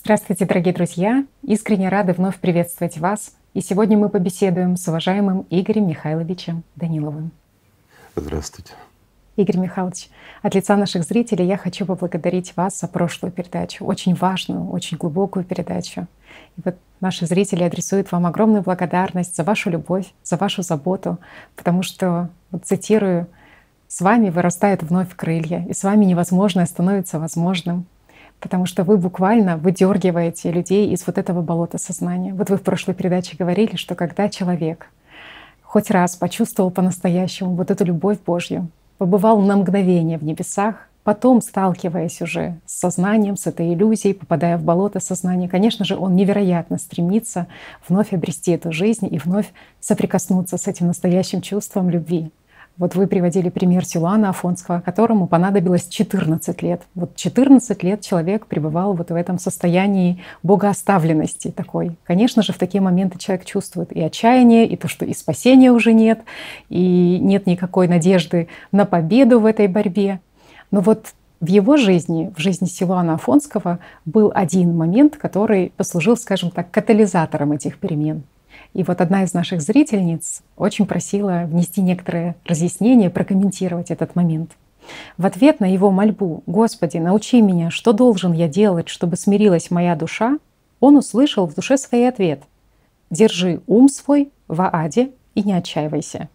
Здравствуйте, дорогие друзья! Искренне рады вновь приветствовать вас. И сегодня мы побеседуем с уважаемым Игорем Михайловичем Даниловым. Здравствуйте. Игорь Михайлович, от лица наших зрителей я хочу поблагодарить вас за прошлую передачу, очень важную, очень глубокую передачу. И вот наши зрители адресуют вам огромную благодарность за вашу любовь, за вашу заботу, потому что, вот цитирую, «С вами вырастают вновь крылья, и с вами невозможное становится возможным потому что вы буквально выдергиваете людей из вот этого болота сознания. Вот вы в прошлой передаче говорили, что когда человек хоть раз почувствовал по-настоящему вот эту любовь Божью, побывал на мгновение в небесах, потом, сталкиваясь уже с сознанием, с этой иллюзией, попадая в болото сознания, конечно же, он невероятно стремится вновь обрести эту жизнь и вновь соприкоснуться с этим настоящим чувством любви. Вот вы приводили пример Силуана Афонского, которому понадобилось 14 лет. Вот 14 лет человек пребывал вот в этом состоянии богооставленности такой. Конечно же, в такие моменты человек чувствует и отчаяние, и то, что и спасения уже нет, и нет никакой надежды на победу в этой борьбе. Но вот в его жизни, в жизни Силуана Афонского, был один момент, который послужил, скажем так, катализатором этих перемен. И вот одна из наших зрительниц очень просила внести некоторые разъяснения, прокомментировать этот момент. В ответ на его мольбу «Господи, научи меня, что должен я делать, чтобы смирилась моя душа», он услышал в душе свой ответ «Держи ум свой в Ааде и не отчаивайся».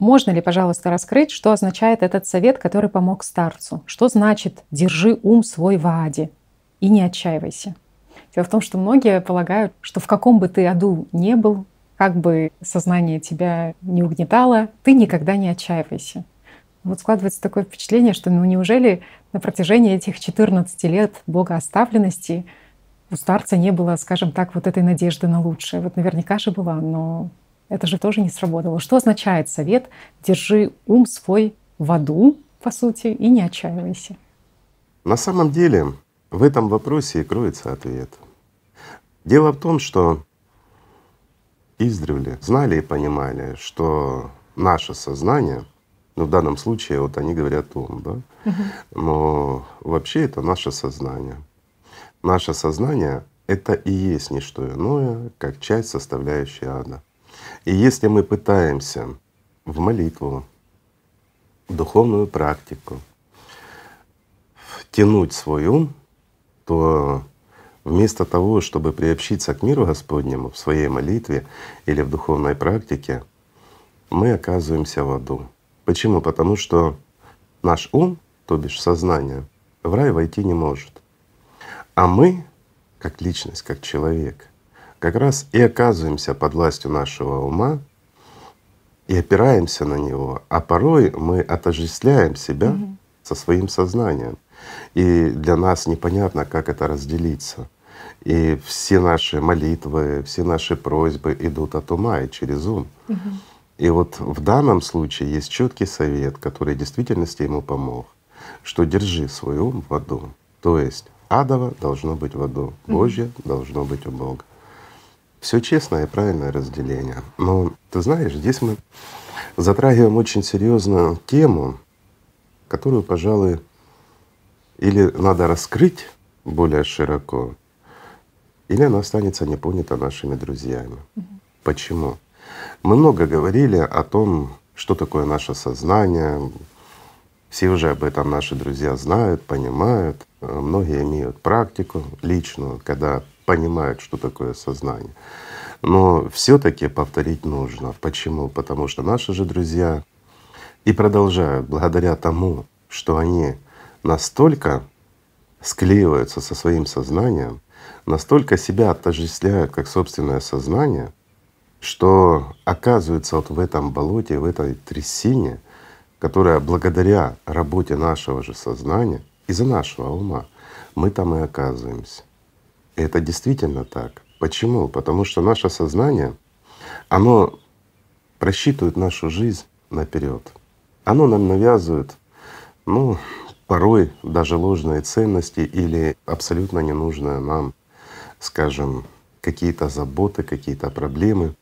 Можно ли, пожалуйста, раскрыть, что означает этот совет, который помог старцу? Что значит «держи ум свой в Ааде и не отчаивайся»? Дело в том, что многие полагают, что в каком бы ты аду не был, как бы сознание тебя не угнетало, ты никогда не отчаивайся. Вот складывается такое впечатление, что ну неужели на протяжении этих 14 лет богооставленности у старца не было, скажем так, вот этой надежды на лучшее. Вот наверняка же была, но это же тоже не сработало. Что означает совет «держи ум свой в аду», по сути, и не отчаивайся? На самом деле в этом вопросе и кроется ответ. Дело в том, что издревле знали и понимали, что наше сознание, ну в данном случае вот они говорят ум, да, но вообще это наше сознание. Наше сознание — это и есть не что иное, как часть составляющей ада. И если мы пытаемся в молитву, в духовную практику втянуть свой ум, то Вместо того, чтобы приобщиться к миру Господнему в своей молитве или в духовной практике, мы оказываемся в аду. Почему? Потому что наш ум, то бишь сознание, в рай войти не может. А мы, как личность, как человек, как раз и оказываемся под властью нашего ума и опираемся на него, а порой мы отождествляем себя mm со своим сознанием. И для нас непонятно, как это разделиться. И все наши молитвы, все наши просьбы идут от ума и через ум. Угу. И вот в данном случае есть четкий совет, который в действительности ему помог, что держи свой ум в аду. То есть адово должно быть в аду, Божье угу. должно быть у Бога. Все честное и правильное разделение. Но ты знаешь, здесь мы затрагиваем очень серьезную тему, которую, пожалуй, или надо раскрыть более широко, или она останется не понята нашими друзьями. Угу. Почему? Мы много говорили о том, что такое наше сознание. Все уже об этом наши друзья знают, понимают. Многие имеют практику личную, когда понимают, что такое сознание. Но все-таки повторить нужно. Почему? Потому что наши же друзья и продолжают благодаря тому, что они настолько склеиваются со своим сознанием, настолько себя отождествляют как собственное сознание, что оказывается вот в этом болоте, в этой трясине, которая благодаря работе нашего же сознания, из-за нашего ума, мы там и оказываемся. И это действительно так. Почему? Потому что наше сознание, оно просчитывает нашу жизнь наперед. Оно нам навязывает, ну, порой даже ложные ценности или абсолютно ненужное нам скажем, какие-то заботы, какие-то проблемы.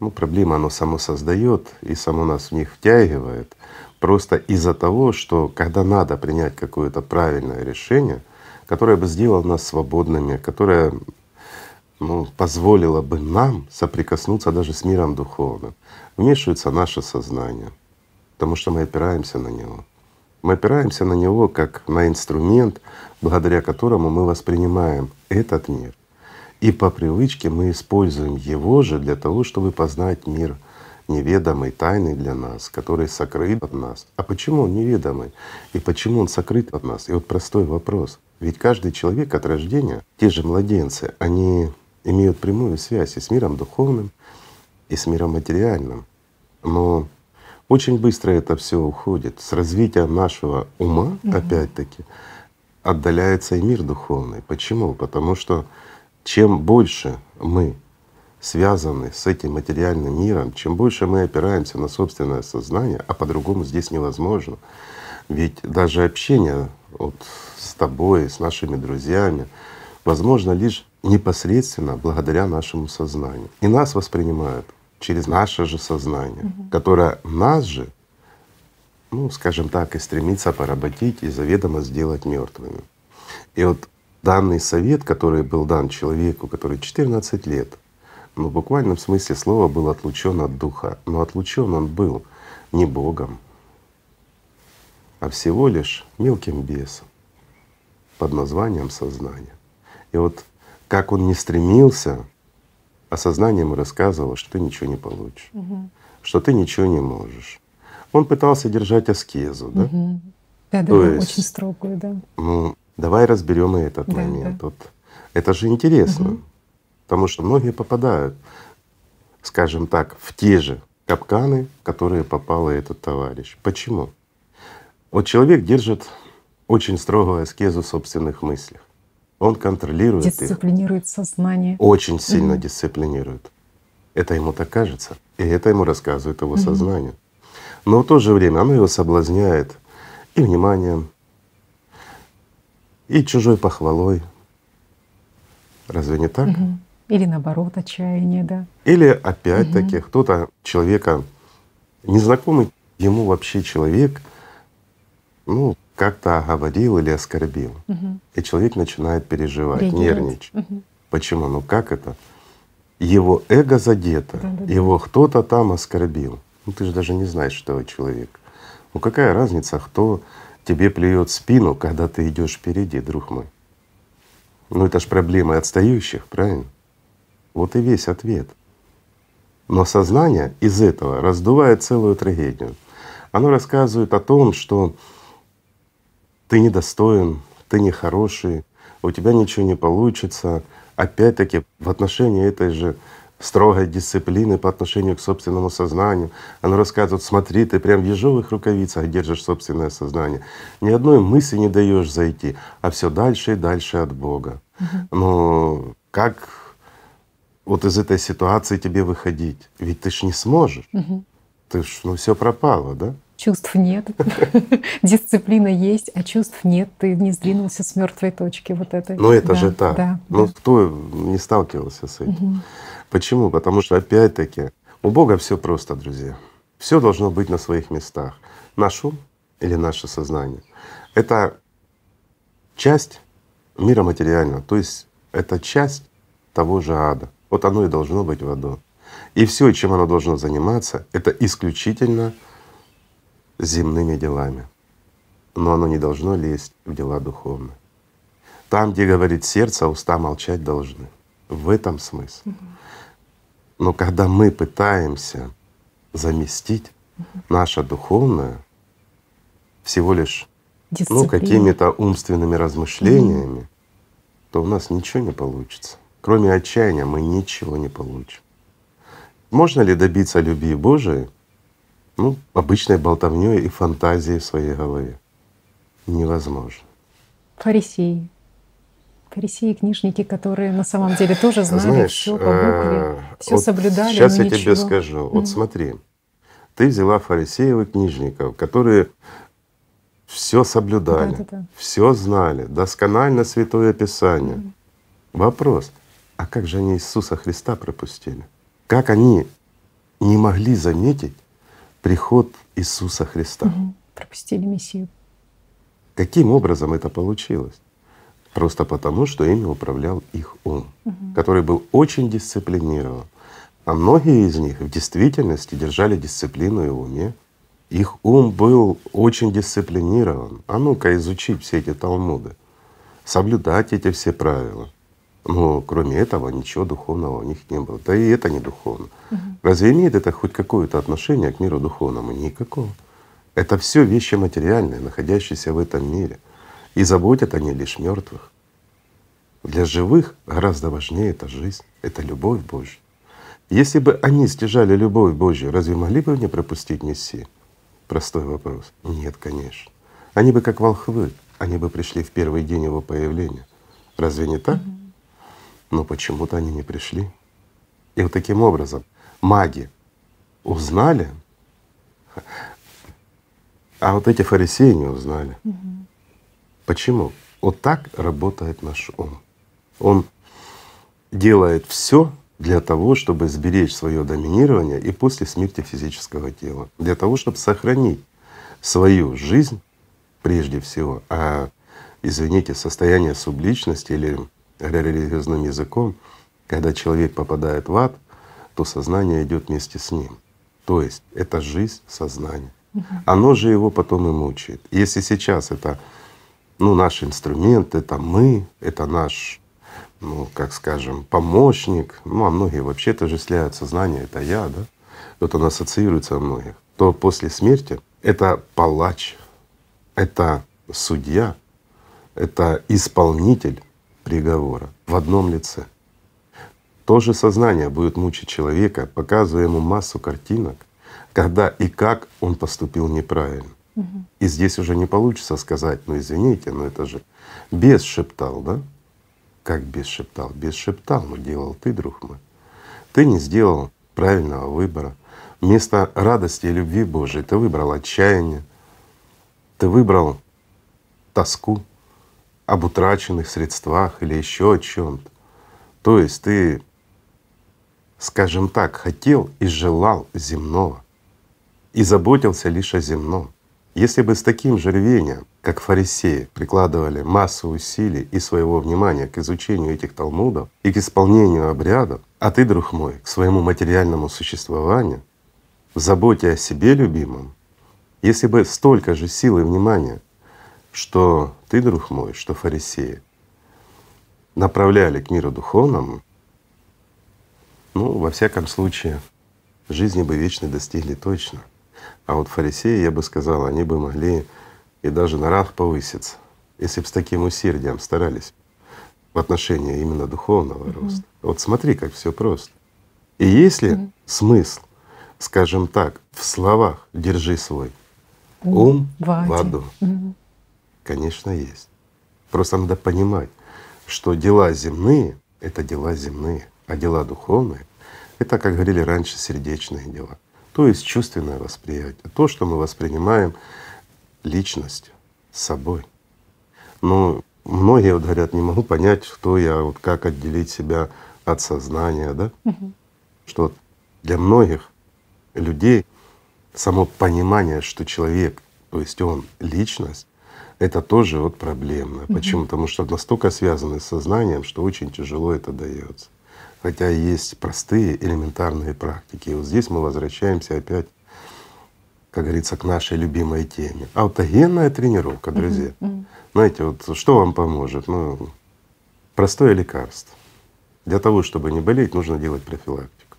Ну, проблема оно само создает и само нас в них втягивает. Просто из-за того, что когда надо принять какое-то правильное решение, которая бы сделала нас свободными, которая ну, позволила бы нам соприкоснуться даже с миром духовным, вмешивается наше сознание, потому что мы опираемся на него. Мы опираемся на него как на инструмент, благодаря которому мы воспринимаем этот мир. И по привычке мы используем его же для того, чтобы познать мир неведомый, тайный для нас, который сокрыт от нас. А почему он неведомый? И почему он сокрыт от нас? И вот простой вопрос. Ведь каждый человек от рождения, те же младенцы, они имеют прямую связь и с миром духовным, и с миром материальным. Но очень быстро это все уходит. С развитием нашего ума, угу. опять-таки, отдаляется и мир духовный. Почему? Потому что чем больше мы связаны с этим материальным миром, чем больше мы опираемся на собственное сознание, а по-другому здесь невозможно. Ведь даже общение вот с тобой, с нашими друзьями, возможно лишь непосредственно благодаря нашему сознанию. И нас воспринимают через наше же сознание, угу. которое нас же, ну, скажем так, и стремится поработить и заведомо сделать мертвыми. И вот данный совет, который был дан человеку, который 14 лет, ну, в буквальном смысле слова был отлучен от духа, но отлучен он был не Богом, а всего лишь мелким бесом под названием сознание. И вот как он не стремился а сознание ему рассказывало, что ты ничего не получишь, угу. что ты ничего не можешь. Он пытался держать аскезу, да? Угу. Да, да, есть, очень строгую, да. Ну, давай разберем и этот да, момент. Да. Вот это же интересно, угу. потому что многие попадают, скажем так, в те же капканы, в которые попал этот товарищ. Почему? Вот человек держит очень строгую аскезу в собственных мыслях. Он контролирует Дисциплинирует их. сознание. Очень сильно угу. дисциплинирует. Это ему так кажется. И это ему рассказывает его угу. сознание. Но в то же время оно его соблазняет и вниманием, и чужой похвалой. Разве не так? Угу. Или наоборот, отчаяние, да. Или опять-таки угу. кто-то человека, незнакомый ему вообще человек, ну, как-то оговорил или оскорбил. Угу. И человек начинает переживать, Реагировать. нервничать. Угу. Почему? Ну как это? Его эго задето, да, да, его да. кто-то там оскорбил. Ну ты же даже не знаешь, что это человек. Ну какая разница, кто тебе плюет спину, когда ты идешь впереди, друг мой? Ну это ж проблема отстающих, правильно? Вот и весь ответ. Но сознание из этого раздувает целую трагедию. Оно рассказывает о том, что ты недостоин, ты нехороший, у тебя ничего не получится. Опять-таки в отношении этой же строгой дисциплины по отношению к собственному сознанию. Оно рассказывает, смотри, ты прям в ежовых рукавицах держишь собственное сознание. Ни одной мысли не даешь зайти, а все дальше и дальше от Бога. Угу. Но как вот из этой ситуации тебе выходить? Ведь ты ж не сможешь. Угу. Ты ж, ну все пропало, да? чувств нет, дисциплина есть, а чувств нет, ты не сдвинулся с мертвой точки вот этой. Ну это да, же так. Да, ну да. кто не сталкивался с этим? Угу. Почему? Потому что опять-таки у Бога все просто, друзья. Все должно быть на своих местах. Наш ум или наше сознание — это часть мира материального, то есть это часть того же ада. Вот оно и должно быть в аду. И все, чем оно должно заниматься, это исключительно земными делами. Но оно не должно лезть в дела духовные. Там, где говорит сердце, уста молчать должны. В этом смысл. Но когда мы пытаемся заместить наше духовное всего лишь ну, какими-то умственными размышлениями, угу. то у нас ничего не получится. Кроме отчаяния мы ничего не получим. Можно ли добиться любви Божией ну, обычной болтовней и фантазией в своей голове. Невозможно. Фарисеи. Фарисеи, книжники, которые на самом деле тоже знали Знаешь, все по букве, э, все вот соблюдали. Сейчас я ничего. тебе скажу. Mm. Вот смотри, ты взяла фарисеев и книжников, которые все соблюдали, да, да, да. все знали, досконально Святое Писание. Mm. Вопрос: а как же они Иисуса Христа пропустили? Как они не могли заметить приход Иисуса Христа. Угу. Пропустили Мессию. Каким образом это получилось? Просто потому, что ими управлял их ум, который был очень дисциплинирован. А многие из них в действительности держали дисциплину и в уме. Их ум был очень дисциплинирован. А ну-ка изучить все эти талмуды, соблюдать эти все правила. Но кроме этого ничего духовного у них не было. Да и это не духовно. Угу. Разве имеет это хоть какое-то отношение к миру духовному? Никакого. Это все вещи материальные, находящиеся в этом мире. И заботят они лишь мертвых. Для живых гораздо важнее эта жизнь, это любовь Божья. Если бы они стяжали любовь Божью, разве могли бы не пропустить Мессию? Простой вопрос. Нет, конечно. Они бы как волхвы, они бы пришли в первый день его появления. Разве не так? Но почему-то они не пришли. И вот таким образом маги узнали, а вот эти фарисеи не узнали. Почему? Вот так работает наш ум. Он делает все для того, чтобы сберечь свое доминирование и после смерти физического тела, для того, чтобы сохранить свою жизнь прежде всего, а извините, состояние субличности или говоря религиозным языком, когда человек попадает в ад, то сознание идет вместе с ним. То есть это жизнь сознания. Оно же его потом и мучает. Если сейчас это ну, наш инструмент, это мы, это наш ну, как скажем, помощник, ну, а многие вообще отождествляют сознание, это я, да, вот он ассоциируется у многих, то после смерти это палач, это судья, это исполнитель приговора в одном лице. То же сознание будет мучить человека, показывая ему массу картинок, когда и как он поступил неправильно. И здесь уже не получится сказать, ну извините, но это же бес шептал, да? Как без шептал? Без шептал, но делал ты, друг мой. Ты не сделал правильного выбора. Вместо радости и любви Божией ты выбрал отчаяние, ты выбрал тоску об утраченных средствах или еще о чем-то. То есть ты, скажем так, хотел и желал земного и заботился лишь о земном. Если бы с таким же рвением, как фарисеи, прикладывали массу усилий и своего внимания к изучению этих талмудов и к исполнению обрядов, а ты, друг мой, к своему материальному существованию, в заботе о себе любимом, если бы столько же сил и внимания, что ты, друг мой, что фарисеи, направляли к миру духовному, ну, во всяком случае, жизни бы вечной достигли точно. А вот фарисеи, я бы сказал, они бы могли и даже на нрав повыситься, если бы с таким усердием старались в отношении именно духовного mm-hmm. роста. Вот смотри, как все просто. И есть ли mm-hmm. смысл, скажем так, в словах «держи свой ум в аду»? Mm-hmm. Конечно, есть. Просто надо понимать, что дела земные — это дела земные, а дела духовные — это, как говорили раньше, сердечные дела то есть чувственное восприятие, то, что мы воспринимаем личностью, собой. Но многие вот говорят, не могу понять, кто я, вот как отделить себя от сознания, да? Угу. Что для многих людей само понимание, что человек, то есть он личность, это тоже вот проблемно. Угу. Почему? Потому что настолько связаны с сознанием, что очень тяжело это дается хотя есть простые элементарные практики. И вот здесь мы возвращаемся опять, как говорится, к нашей любимой теме. Аутогенная тренировка, друзья. Mm-hmm. Знаете, вот что вам поможет? Ну, простое лекарство. Для того, чтобы не болеть, нужно делать профилактику.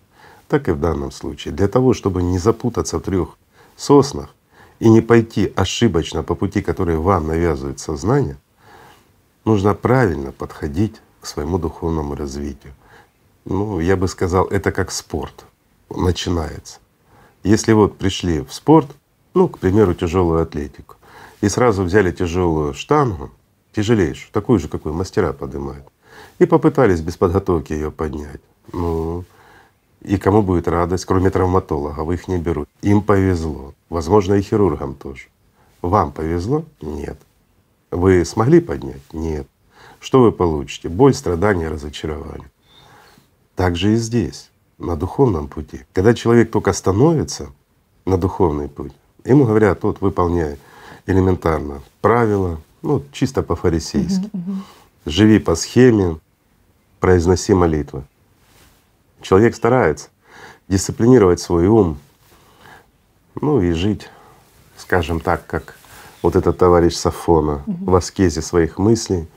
Так и в данном случае. Для того, чтобы не запутаться в трех соснах и не пойти ошибочно по пути, который вам навязывает сознание, нужно правильно подходить к своему духовному развитию ну, я бы сказал, это как спорт начинается. Если вот пришли в спорт, ну, к примеру, тяжелую атлетику, и сразу взяли тяжелую штангу, тяжелейшую, такую же, какую мастера поднимают, и попытались без подготовки ее поднять. Ну, и кому будет радость, кроме травматолога, вы их не берут. Им повезло. Возможно, и хирургам тоже. Вам повезло? Нет. Вы смогли поднять? Нет. Что вы получите? Боль, страдания, разочарование. Так же и здесь, на духовном пути. Когда человек только становится на духовный путь, ему говорят, вот выполняй элементарно правила, ну чисто по-фарисейски. Живи по схеме, произноси молитвы. Человек старается дисциплинировать свой ум, ну и жить, скажем так, как вот этот товарищ Сафона угу. в аскезе своих мыслей,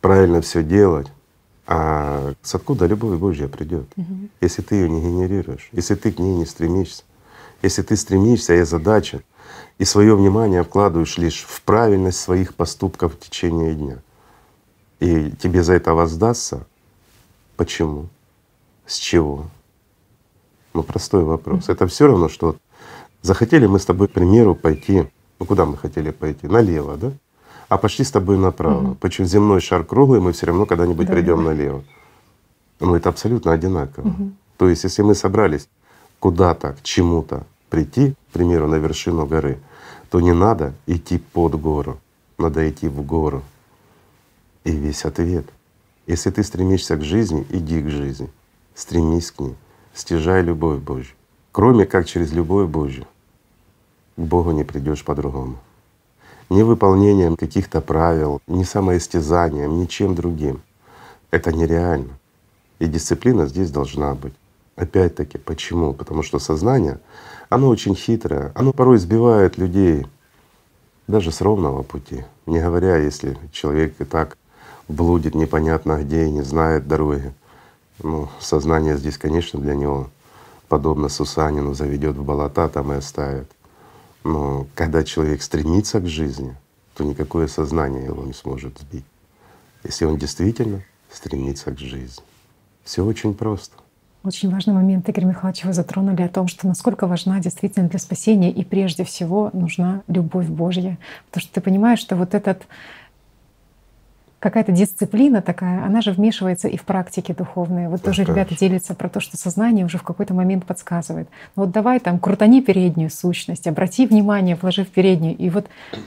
правильно все делать. А откуда любовь Божья придет, угу. если ты ее не генерируешь, если ты к ней не стремишься, если ты стремишься, и задача, и свое внимание вкладываешь лишь в правильность своих поступков в течение дня, и тебе за это воздастся, почему? С чего? Ну простой вопрос. Это все равно, что захотели мы с тобой, к примеру, пойти, ну куда мы хотели пойти? Налево, да? А пошли с тобой направо. Угу. Почему земной шар круглый, мы все равно когда-нибудь да, придем налево. Ну это абсолютно одинаково. Угу. То есть, если мы собрались куда-то, к чему-то прийти, к примеру, на вершину горы, то не надо идти под гору, надо идти в гору. И весь ответ. Если ты стремишься к жизни, иди к жизни, стремись к ней, стяжай любовь Божью. Кроме как через любовь Божью к Богу не придешь по-другому. Ни выполнением каких-то правил, ни самоистязанием, ничем другим. Это нереально. И дисциплина здесь должна быть. Опять-таки, почему? Потому что сознание, оно очень хитрое, оно порой сбивает людей даже с ровного пути. Не говоря, если человек и так блудит непонятно где и не знает дороги. Ну, сознание здесь, конечно, для него подобно Сусанину заведет в болота там и оставит. Но когда человек стремится к жизни, то никакое сознание его не сможет сбить. Если он действительно стремится к жизни. Все очень просто. Очень важный момент, Игорь Михайлович, вы затронули о том, что насколько важна действительно для спасения и прежде всего нужна любовь Божья. Потому что ты понимаешь, что вот этот какая-то дисциплина такая, она же вмешивается и в практике духовные. Вот тоже ребята делятся про то, что сознание уже в какой-то момент подсказывает. Ну вот давай там крутани переднюю сущность, обрати внимание, вложи в переднюю. И вот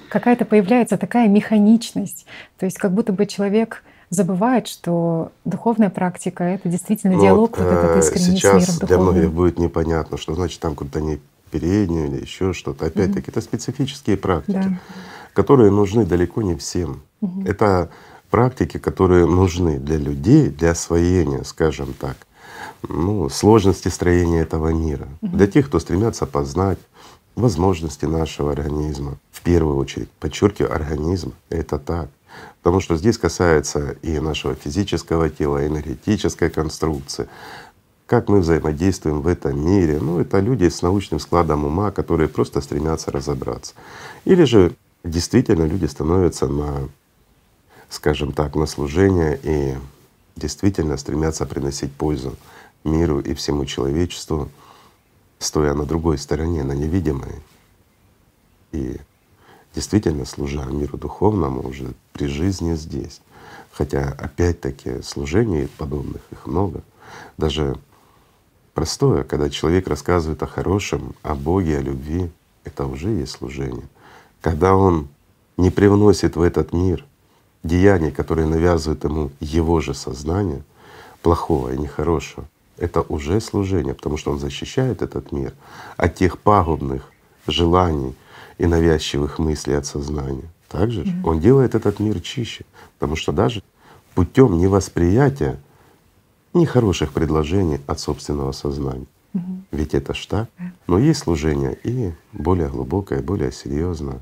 какая-то появляется такая механичность. То есть как будто бы человек забывает, что духовная практика — это действительно ну диалог вот, вот этот искренний сейчас с миром для многих будет непонятно, что значит там крутани переднюю или еще что-то. Опять-таки, mm-hmm. это специфические практики, да. которые нужны далеко не всем. Mm-hmm. Это практики, которые нужны для людей, для освоения, скажем так, ну, сложности строения этого мира, угу. для тех, кто стремятся познать возможности нашего организма. В первую очередь, подчеркиваю, организм — это так. Потому что здесь касается и нашего физического тела, и энергетической конструкции, как мы взаимодействуем в этом мире. Ну, это люди с научным складом ума, которые просто стремятся разобраться. Или же действительно люди становятся на скажем так, на служение и действительно стремятся приносить пользу миру и всему человечеству, стоя на другой стороне, на невидимой. И действительно служа миру духовному уже при жизни здесь. Хотя опять-таки служений подобных их много. Даже простое, когда человек рассказывает о хорошем, о Боге, о любви, это уже есть служение. Когда он не привносит в этот мир деяний, которые навязывают ему его же сознание, плохого и нехорошего, это уже служение, потому что он защищает этот мир от тех пагубных желаний и навязчивых мыслей от сознания. Также mm-hmm. он делает этот мир чище, потому что даже путем невосприятия нехороших предложений от собственного сознания. Mm-hmm. Ведь это ж так. Но есть служение и более глубокое, более серьезное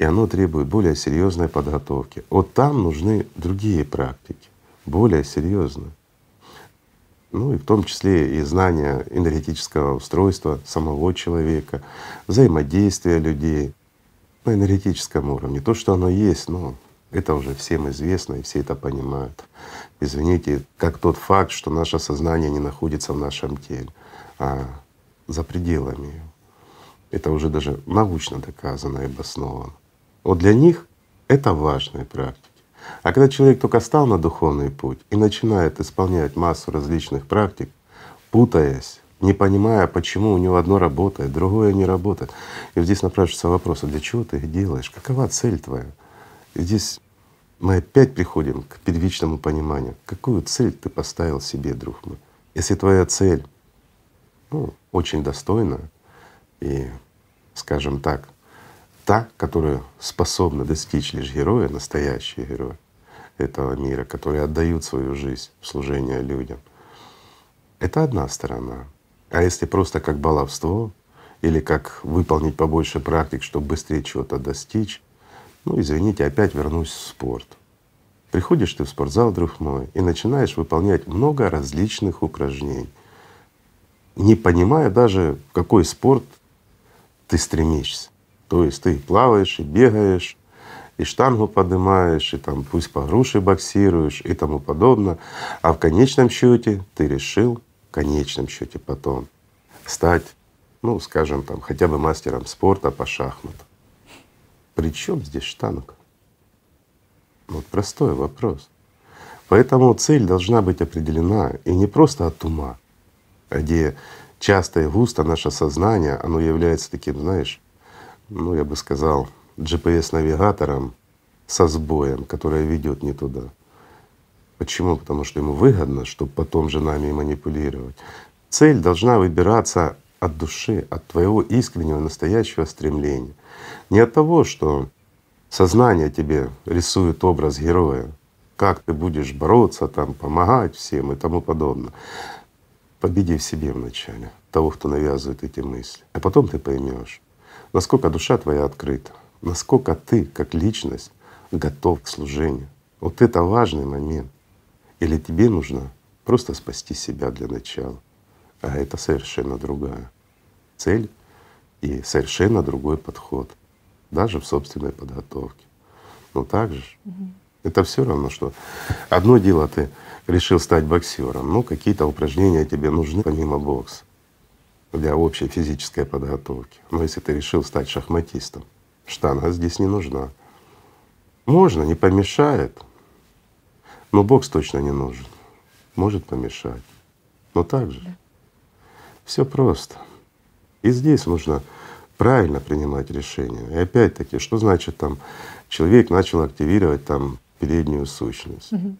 и оно требует более серьезной подготовки. Вот там нужны другие практики, более серьезные. Ну и в том числе и знания энергетического устройства самого человека, взаимодействия людей на энергетическом уровне. То, что оно есть, ну, это уже всем известно, и все это понимают. Извините, как тот факт, что наше сознание не находится в нашем теле, а за пределами. Это уже даже научно доказано и обосновано. Вот для них это важные практики. А когда человек только стал на духовный путь и начинает исполнять массу различных практик, путаясь, не понимая, почему у него одно работает, другое не работает. И здесь напрашивается вопрос, а для чего ты их делаешь? Какова цель твоя? И здесь мы опять приходим к первичному пониманию, какую цель ты поставил себе, друг мой. Если твоя цель ну, очень достойна и, скажем так, та, которую способна достичь лишь героя, настоящий герой, этого мира, которые отдают свою жизнь в служение людям. Это одна сторона. А если просто как баловство или как выполнить побольше практик, чтобы быстрее чего-то достичь, ну извините, опять вернусь в спорт. Приходишь ты в спортзал, друг мой, и начинаешь выполнять много различных упражнений, не понимая даже, в какой спорт ты стремишься. То есть ты плаваешь и бегаешь, и штангу поднимаешь, и там пусть по груши боксируешь и тому подобное. А в конечном счете ты решил, в конечном счете потом стать, ну, скажем, там хотя бы мастером спорта по шахматам. При чем здесь штанг? Вот простой вопрос. Поэтому цель должна быть определена и не просто от ума, где часто и густо наше сознание, оно является таким, знаешь, ну я бы сказал, GPS-навигатором со сбоем, который ведет не туда. Почему? Потому что ему выгодно, чтобы потом же нами манипулировать. Цель должна выбираться от души, от твоего искреннего, настоящего стремления. Не от того, что сознание тебе рисует образ героя, как ты будешь бороться, там, помогать всем и тому подобное. Победи в себе вначале того, кто навязывает эти мысли. А потом ты поймешь, насколько душа твоя открыта, насколько ты как личность готов к служению. Вот это важный момент. Или тебе нужно просто спасти себя для начала, а это совершенно другая цель и совершенно другой подход, даже в собственной подготовке. Ну так же. Угу. Это все равно, что одно дело ты решил стать боксером, ну какие-то упражнения тебе нужны помимо бокса для общей физической подготовки. Но если ты решил стать шахматистом, штанга здесь не нужна. Можно, не помешает, но бокс точно не нужен. Может помешать. Но так же. Да. Все просто. И здесь нужно правильно принимать решения. И опять-таки, что значит там человек начал активировать там переднюю сущность? Угу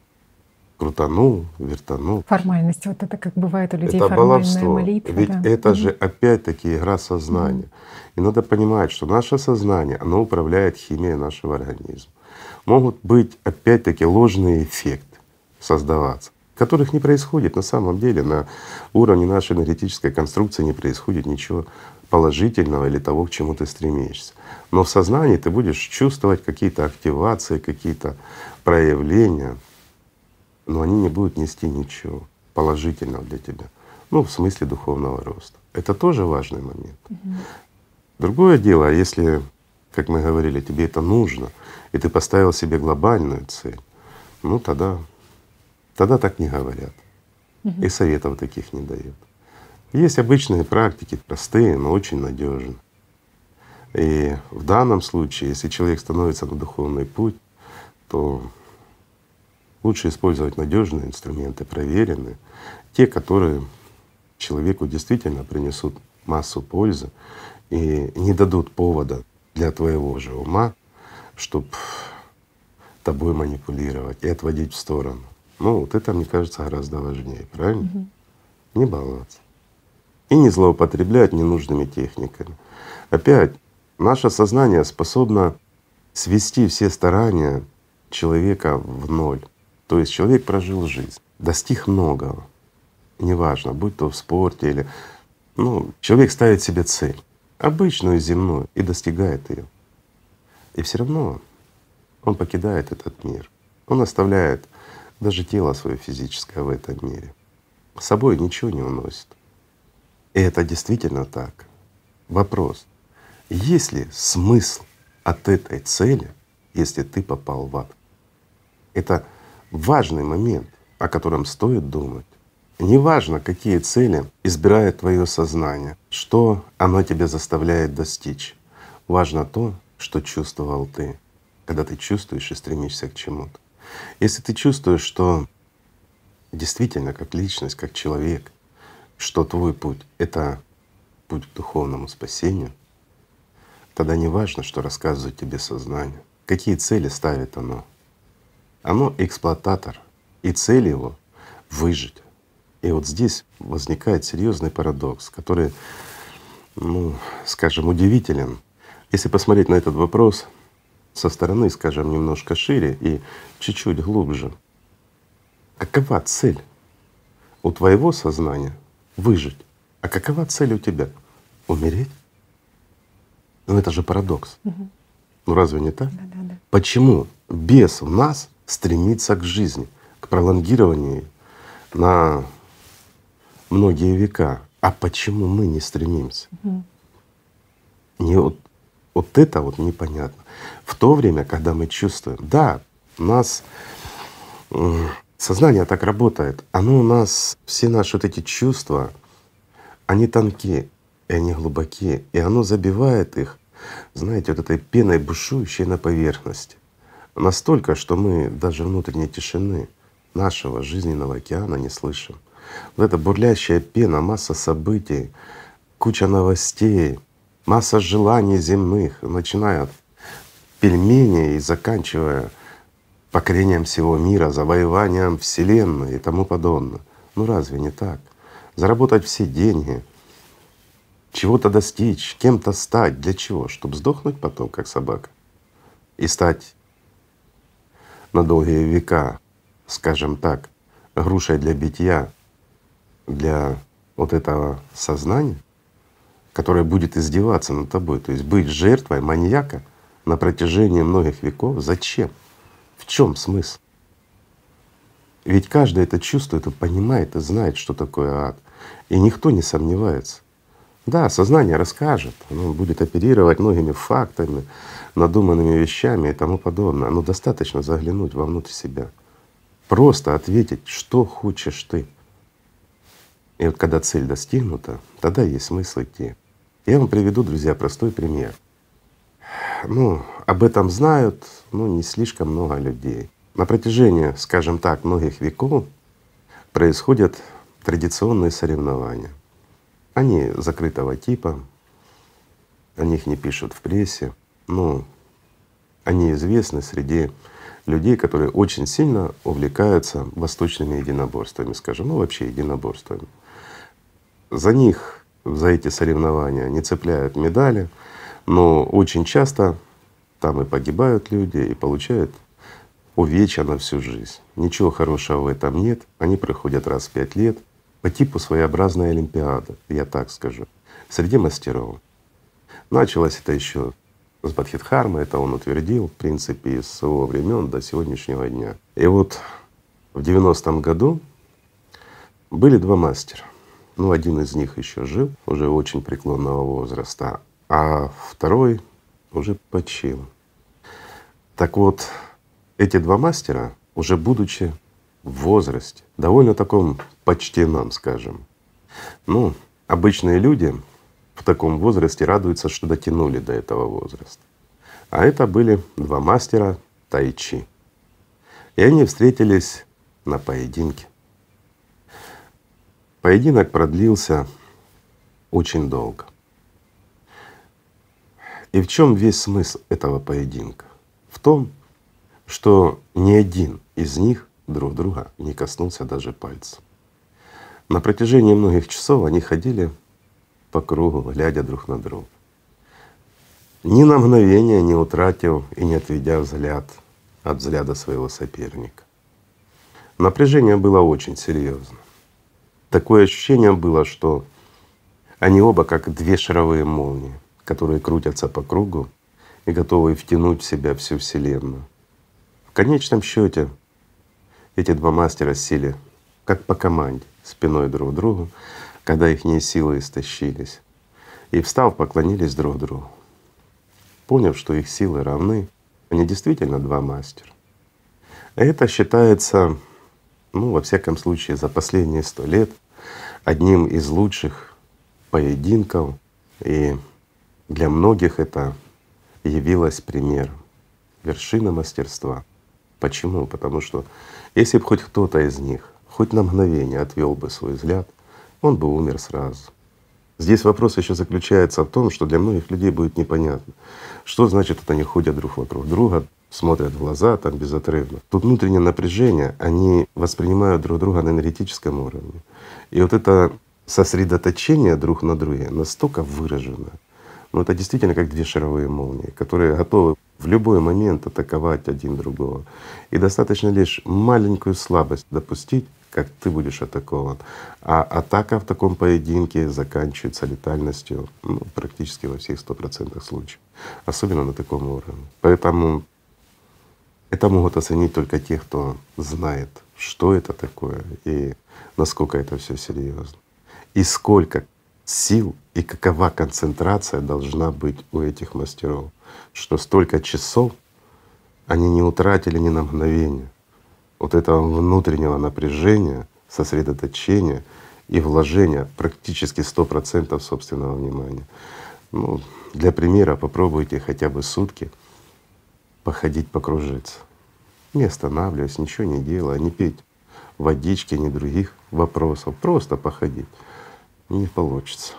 крутанул, вертанул. Формальность, вот это как бывает у людей это формальная баловство. молитва. Ведь да. это же опять-таки игра сознания. Mm. И надо понимать, что наше сознание, оно управляет химией нашего организма. Могут быть опять-таки ложные эффекты создаваться, которых не происходит на самом деле на уровне нашей энергетической конструкции не происходит ничего положительного или того, к чему ты стремишься. Но в сознании ты будешь чувствовать какие-то активации, какие-то проявления, но они не будут нести ничего положительного для тебя. Ну, в смысле духовного роста. Это тоже важный момент. Угу. Другое дело, а если, как мы говорили, тебе это нужно, и ты поставил себе глобальную цель, ну тогда, тогда так не говорят. Угу. И советов таких не дают. Есть обычные практики, простые, но очень надежные. И в данном случае, если человек становится на духовный путь, то Лучше использовать надежные инструменты, проверенные, те, которые человеку действительно принесут массу пользы и не дадут повода для твоего же ума, чтобы тобой манипулировать и отводить в сторону. Ну вот это, мне кажется, гораздо важнее, правильно? Угу. Не баловаться. И не злоупотреблять ненужными техниками. Опять, наше сознание способно свести все старания человека в ноль. То есть человек прожил жизнь, достиг многого, неважно, будь то в спорте или… Ну, человек ставит себе цель, обычную земную, и достигает ее. И все равно он покидает этот мир. Он оставляет даже тело свое физическое в этом мире. С собой ничего не уносит. И это действительно так. Вопрос, есть ли смысл от этой цели, если ты попал в ад? Это важный момент, о котором стоит думать. Неважно, какие цели избирает твое сознание, что оно тебя заставляет достичь. Важно то, что чувствовал ты, когда ты чувствуешь и стремишься к чему-то. Если ты чувствуешь, что действительно как личность, как человек, что твой путь — это путь к духовному спасению, тогда не важно, что рассказывает тебе сознание, какие цели ставит оно, оно эксплуататор, и цель его — выжить. И вот здесь возникает серьезный парадокс, который, ну, скажем, удивителен. Если посмотреть на этот вопрос со стороны, скажем, немножко шире и чуть-чуть глубже. Какова цель у твоего сознания выжить? А какова цель у тебя? Умереть? Ну это же парадокс. Ну разве не так? Да, да, да. Почему бес в нас стремится к жизни, к пролонгированию на многие века? А почему мы не стремимся? Мгм. Не вот, вот это вот непонятно. В то время, когда мы чувствуем, да, у нас сознание так работает, оно у нас, все наши вот эти чувства, они тонкие, и они глубокие, и оно забивает их, знаете, вот этой пеной бушующей на поверхности. Настолько, что мы даже внутренней тишины нашего жизненного океана не слышим. Вот эта бурлящая пена, масса событий, куча новостей, масса желаний земных, начиная от пельменей и заканчивая покорением всего мира, завоеванием Вселенной и тому подобное. Ну разве не так? Заработать все деньги, чего-то достичь, кем-то стать. Для чего? Чтобы сдохнуть потом, как собака, и стать на долгие века, скажем так, грушей для битья для вот этого сознания, которое будет издеваться над тобой, то есть быть жертвой маньяка на протяжении многих веков. Зачем? В чем смысл? Ведь каждый это чувствует и понимает, и знает, что такое ад. И никто не сомневается. Да, сознание расскажет, оно будет оперировать многими фактами, надуманными вещами и тому подобное. Но достаточно заглянуть вовнутрь себя. Просто ответить, что хочешь ты. И вот когда цель достигнута, тогда есть смысл идти. Я вам приведу, друзья, простой пример. Ну, об этом знают, ну, не слишком много людей. На протяжении, скажем так, многих веков происходят традиционные соревнования. Они закрытого типа, о них не пишут в прессе, но они известны среди людей, которые очень сильно увлекаются восточными единоборствами, скажем, ну вообще единоборствами. За них, за эти соревнования не цепляют медали, но очень часто там и погибают люди, и получают увечья на всю жизнь. Ничего хорошего в этом нет. Они проходят раз в пять лет по типу своеобразной Олимпиады, я так скажу, среди мастеров. Началось это еще с Бадхидхармы, это он утвердил, в принципе, с его времен до сегодняшнего дня. И вот в 90-м году были два мастера. Ну, один из них еще жил, уже очень преклонного возраста, а второй уже почил. Так вот, эти два мастера, уже будучи в возрасте, довольно таком почтенном, скажем, ну, обычные люди в таком возрасте радуются, что дотянули до этого возраста. А это были два мастера тайчи. И они встретились на поединке. Поединок продлился очень долго. И в чем весь смысл этого поединка? В том, что ни один из них друг друга не коснулся даже пальцем. На протяжении многих часов они ходили по кругу, глядя друг на друга. Ни на мгновение не утратив и не отведя взгляд от взгляда своего соперника. Напряжение было очень серьезно. Такое ощущение было, что они оба как две шаровые молнии, которые крутятся по кругу и готовы втянуть в себя всю Вселенную. В конечном счете эти два мастера сели как по команде, спиной друг к другу, когда их силы истощились. И встав, поклонились друг другу. Поняв, что их силы равны, они действительно два мастера. Это считается, ну, во всяком случае, за последние сто лет одним из лучших поединков. И для многих это явилось примером, вершина мастерства. Почему? Потому что если бы хоть кто-то из них хоть на мгновение отвел бы свой взгляд, он бы умер сразу. Здесь вопрос еще заключается в том, что для многих людей будет непонятно, что значит это они ходят друг вокруг друга, смотрят в глаза там безотрывно. Тут внутреннее напряжение, они воспринимают друг друга на энергетическом уровне. И вот это сосредоточение друг на друге настолько выражено, ну это действительно как две шаровые молнии, которые готовы в любой момент атаковать один другого. И достаточно лишь маленькую слабость допустить, как ты будешь атакован. А атака в таком поединке заканчивается летальностью ну, практически во всех сто процентах случаев, особенно на таком уровне. Поэтому это могут оценить только те, кто знает, что это такое и насколько это все серьезно, и сколько сил и какова концентрация должна быть у этих мастеров, что столько часов они не утратили ни на мгновение вот этого внутреннего напряжения, сосредоточения и вложения практически сто процентов собственного внимания. Ну, для примера попробуйте хотя бы сутки походить, покружиться. Не останавливаясь, ничего не делая, не пить водички, ни других вопросов. Просто походить. Не получится.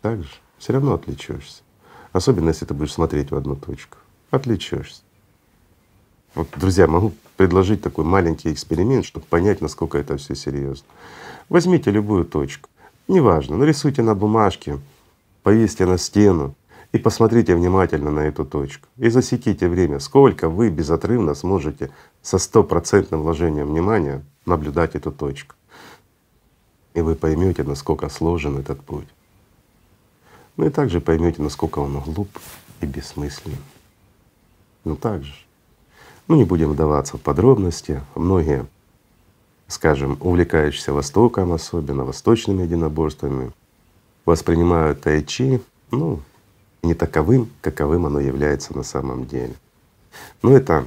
Так же все равно отвлечешься. Особенно если ты будешь смотреть в одну точку. Отвлечешься. Вот, друзья, могу предложить такой маленький эксперимент, чтобы понять, насколько это все серьезно. Возьмите любую точку, неважно, нарисуйте на бумажке, повесьте на стену и посмотрите внимательно на эту точку. И засеките время, сколько вы безотрывно сможете со стопроцентным вложением внимания наблюдать эту точку. И вы поймете, насколько сложен этот путь. Ну и также поймете, насколько он глуп и бессмыслен. Ну так же. Ну не будем вдаваться в подробности. Многие, скажем, увлекающиеся Востоком, особенно восточными единоборствами, воспринимают тайчи, ну, не таковым, каковым оно является на самом деле. Но это,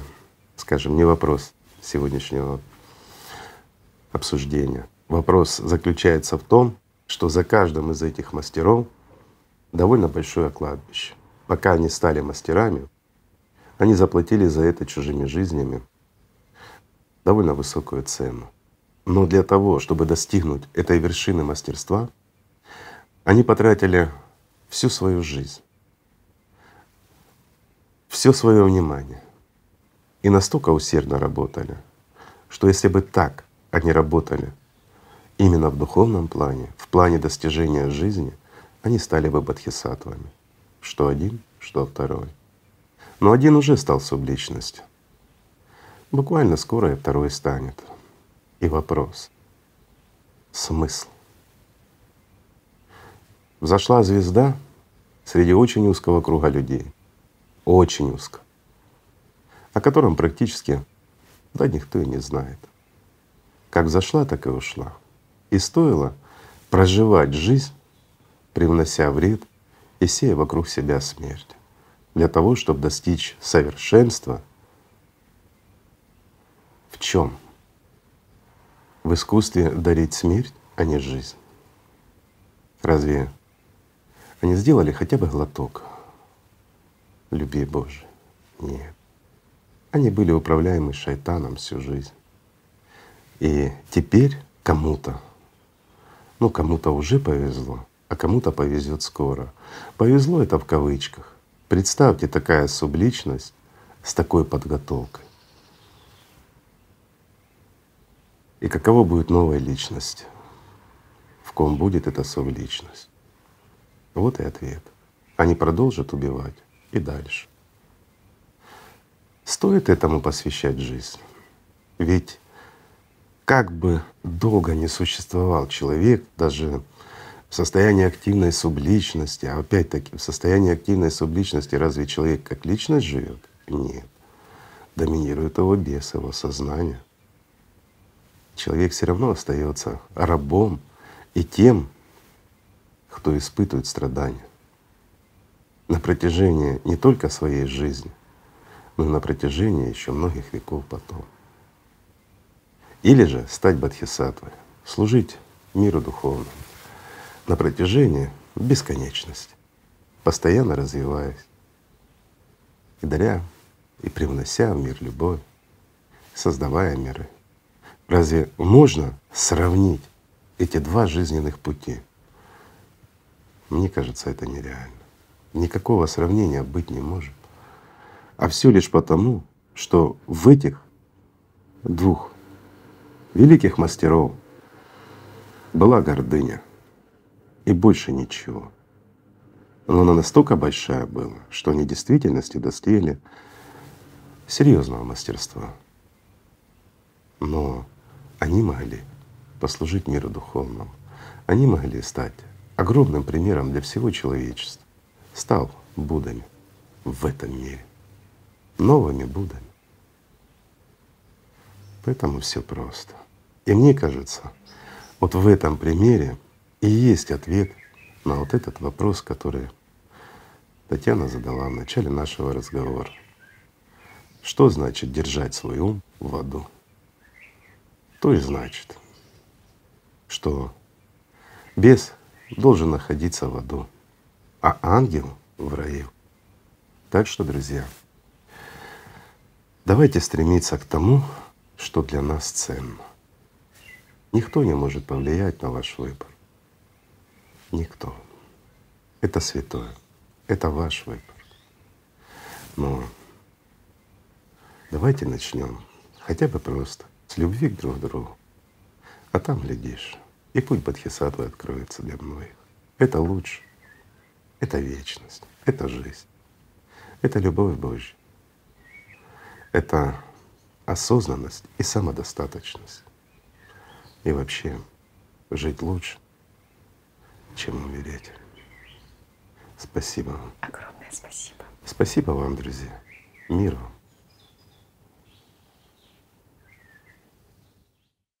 скажем, не вопрос сегодняшнего обсуждения. Вопрос заключается в том, что за каждым из этих мастеров довольно большое кладбище. Пока они стали мастерами, они заплатили за это чужими жизнями довольно высокую цену. Но для того, чтобы достигнуть этой вершины мастерства, они потратили всю свою жизнь, все свое внимание и настолько усердно работали, что если бы так они работали именно в духовном плане, в плане достижения жизни, они стали бы бодхисаттвами, что один, что второй. Но один уже стал субличностью. Буквально скоро и второй станет. И вопрос — смысл. Взошла звезда среди очень узкого круга людей, очень узко, о котором практически да никто и не знает. Как зашла, так и ушла. И стоило проживать жизнь, привнося вред и сея вокруг себя смерть для того, чтобы достичь совершенства в чем? В искусстве дарить смерть, а не жизнь. Разве они сделали хотя бы глоток любви Божией? Нет. Они были управляемы шайтаном всю жизнь. И теперь кому-то, ну кому-то уже повезло, а кому-то повезет скоро. Повезло это в кавычках. Представьте такая субличность с такой подготовкой. И каково будет новая личность, в ком будет эта субличность? Вот и ответ. Они продолжат убивать и дальше. Стоит этому посвящать жизнь. Ведь как бы долго не существовал человек, даже в состоянии активной субличности, а опять-таки в состоянии активной субличности разве человек как личность живет? Нет. Доминирует его бес, его сознание. Человек все равно остается рабом и тем, кто испытывает страдания на протяжении не только своей жизни, но и на протяжении еще многих веков потом. Или же стать бодхисаттвой, служить миру духовному на протяжении бесконечности, постоянно развиваясь и даря и привнося в мир любовь, создавая миры. Разве можно сравнить эти два жизненных пути? Мне кажется, это нереально. Никакого сравнения быть не может. А все лишь потому, что в этих двух великих мастеров была гордыня — и больше ничего. Но она настолько большая была, что они в действительности достигли серьезного мастерства. Но они могли послужить миру духовному. Они могли стать огромным примером для всего человечества. Стал Буддами в этом мире, новыми Буддами. Поэтому все просто. И мне кажется, вот в этом примере и есть ответ на вот этот вопрос, который Татьяна задала в начале нашего разговора. Что значит держать свой ум в аду? То и значит, что бес должен находиться в аду, а ангел в раю. Так что, друзья, давайте стремиться к тому, что для нас ценно. Никто не может повлиять на ваш выбор. Никто. Это святое. Это ваш выбор. Но давайте начнем хотя бы просто с любви к друг другу. А там, глядишь, и путь Бодхисаттвы откроется для многих. Это лучше. Это вечность. Это жизнь. Это любовь Божья. Это осознанность и самодостаточность. И вообще жить лучше, чем умереть. Спасибо вам. Огромное спасибо. Спасибо вам, друзья. Мир вам.